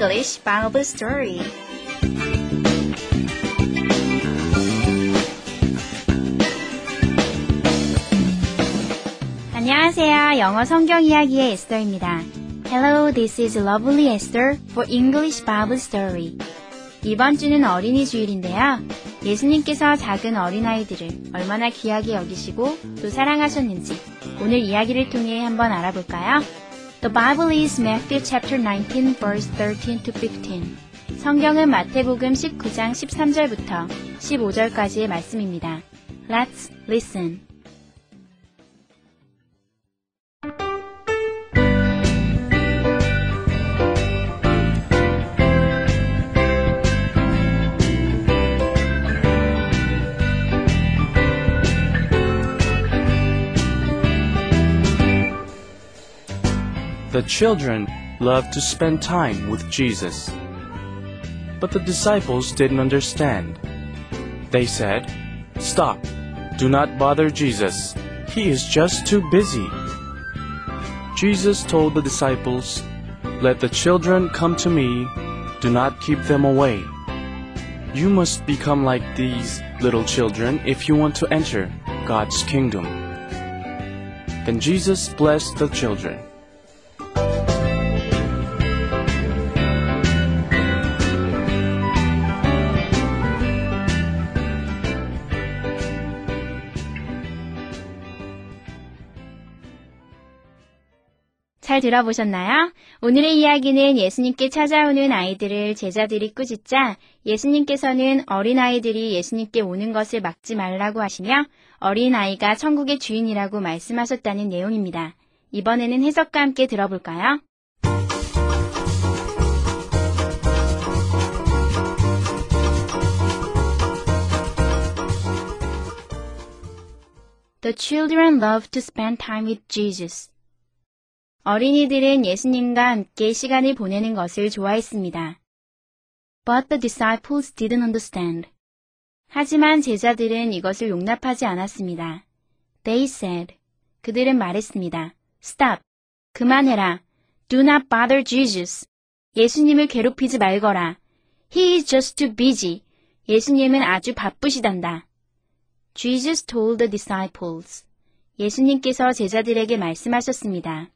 English Bible Story. 안녕하세요. 영어 성경 이야기의 에스더입니다. Hello, this is lovely Esther for English Bible Story. 이번 주는 어린이 주일인데요. 예수님께서 작은 어린아이들을 얼마나 귀하게 여기시고 또 사랑하셨는지 오늘 이야기를 통해 한번 알아볼까요? The Bible is Matthew chapter 19 verse 13 to 15. 성경은 마태복음 19장 13절부터 15절까지의 말씀입니다. Let's listen. The children loved to spend time with Jesus. But the disciples didn't understand. They said, Stop. Do not bother Jesus. He is just too busy. Jesus told the disciples, Let the children come to me. Do not keep them away. You must become like these little children if you want to enter God's kingdom. Then Jesus blessed the children. 잘 들어보셨나요? 오늘의 이야기는 예수님께 찾아오는 아이들을 제자들이 꾸짖자 예수님께서는 어린아이들이 예수님께 오는 것을 막지 말라고 하시며 어린아이가 천국의 주인이라고 말씀하셨다는 내용입니다. 이번에는 해석과 함께 들어볼까요? The children love to spend time with Jesus. 어린이들은 예수님과 함께 시간을 보내는 것을 좋아했습니다. But the disciples didn't understand. 하지만 제자들은 이것을 용납하지 않았습니다. They said. 그들은 말했습니다. Stop. 그만해라. Do not bother Jesus. 예수님을 괴롭히지 말거라. He is just too busy. 예수님은 아주 바쁘시단다. Jesus told the disciples. 예수님께서 제자들에게 말씀하셨습니다.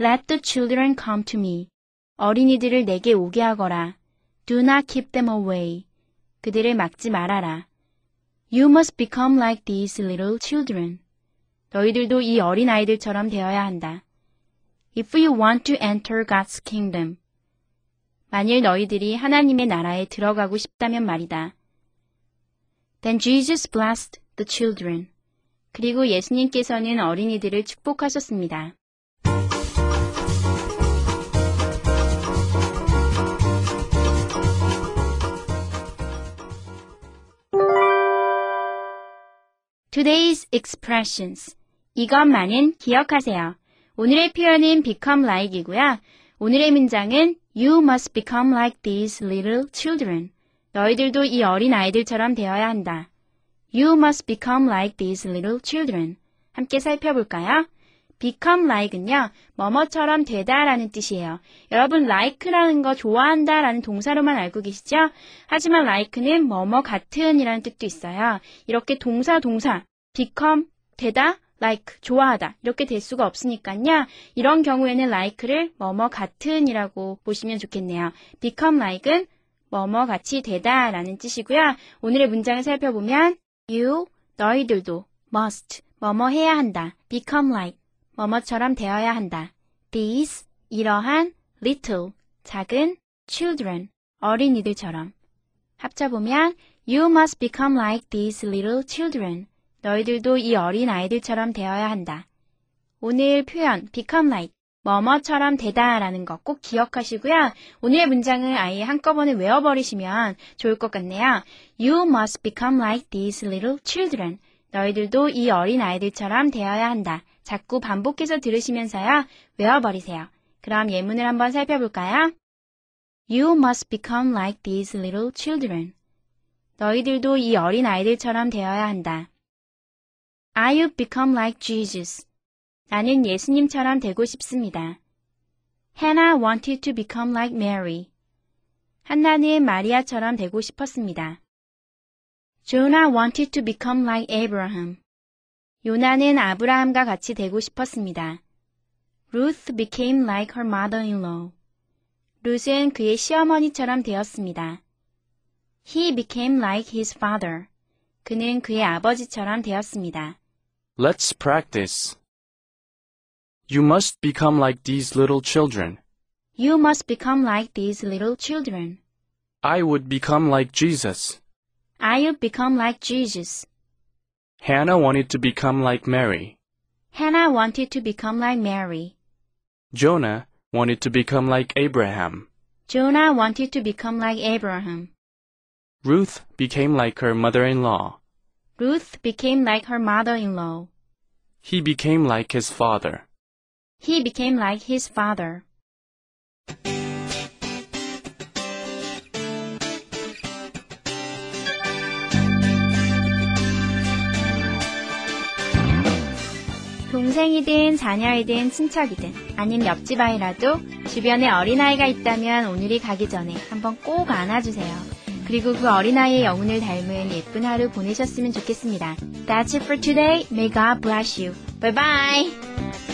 Let the children come to me. 어린이들을 내게 오게 하거라. Do not keep them away. 그들을 막지 말아라. You must become like these little children. 너희들도 이 어린 아이들처럼 되어야 한다. If you want to enter God's kingdom. 만일 너희들이 하나님의 나라에 들어가고 싶다면 말이다. Then Jesus blessed the children. 그리고 예수님께서는 어린이들을 축복하셨습니다. Today's expressions. 이것만은 기억하세요. 오늘의 표현은 become like이고요. 오늘의 문장은 You must become like these little children. 너희들도 이 어린 아이들처럼 되어야 한다. You must become like these little children. 함께 살펴볼까요? Become like은요, 뭐뭐처럼 되다라는 뜻이에요. 여러분, like라는 거 좋아한다라는 동사로만 알고 계시죠? 하지만 like는 뭐뭐 같은이라는 뜻도 있어요. 이렇게 동사, 동사, become, 되다, like, 좋아하다. 이렇게 될 수가 없으니까요. 이런 경우에는 like를 뭐뭐 같은이라고 보시면 좋겠네요. become like은 뭐뭐 같이 되다라는 뜻이고요. 오늘의 문장을 살펴보면 you, 너희들도 must, 뭐뭐 해야 한다. become like, 뭐뭐처럼 되어야 한다. These, 이러한 little, 작은 children, 어린이들처럼. 합쳐 보면 You must become like these little children. 너희들도 이 어린 아이들처럼 되어야 한다. 오늘 표현 become like 뭐뭐처럼 되다라는 거꼭 기억하시고요. 오늘의 문장을 아예 한꺼번에 외워버리시면 좋을 것 같네요. You must become like these little children. 너희들도 이 어린 아이들처럼 되어야 한다. 자꾸 반복해서 들으시면서요. 외워버리세요. 그럼 예문을 한번 살펴볼까요? You must become like these little children. 너희들도 이 어린 아이들처럼 되어야 한다. I have become like Jesus. 나는 예수님처럼 되고 싶습니다. Hannah wanted to become like Mary. 한나는 마리아처럼 되고 싶었습니다. Jonah wanted to become like Abraham. 요나는 아브라함과 같이 되고 싶었습니다. Ruth became like her mother-in-law. 룻은 그의 시어머니처럼 되었습니다. He became like his father. 그는 그의 아버지처럼 되었습니다. Let's practice. You must become like these little children. You must become like these little children. I would become like Jesus. I'll become like Jesus. Hannah wanted to become like Mary. Hannah wanted to become like Mary. Jonah wanted to become like Abraham. Jonah wanted to become like Abraham. Ruth became like her mother-in-law. Ruth became like her mother-in-law. He became like his father. He became like his father. 동생이든 자녀이든 친척이든 아님 옆집 아이라도 주변에 어린아이가 있다면 오늘이 가기 전에 한번 꼭 안아주세요. 그리고 그 어린아이의 영혼을 닮은 예쁜 하루 보내셨으면 좋겠습니다. That's it for today. May God bless you. Bye bye.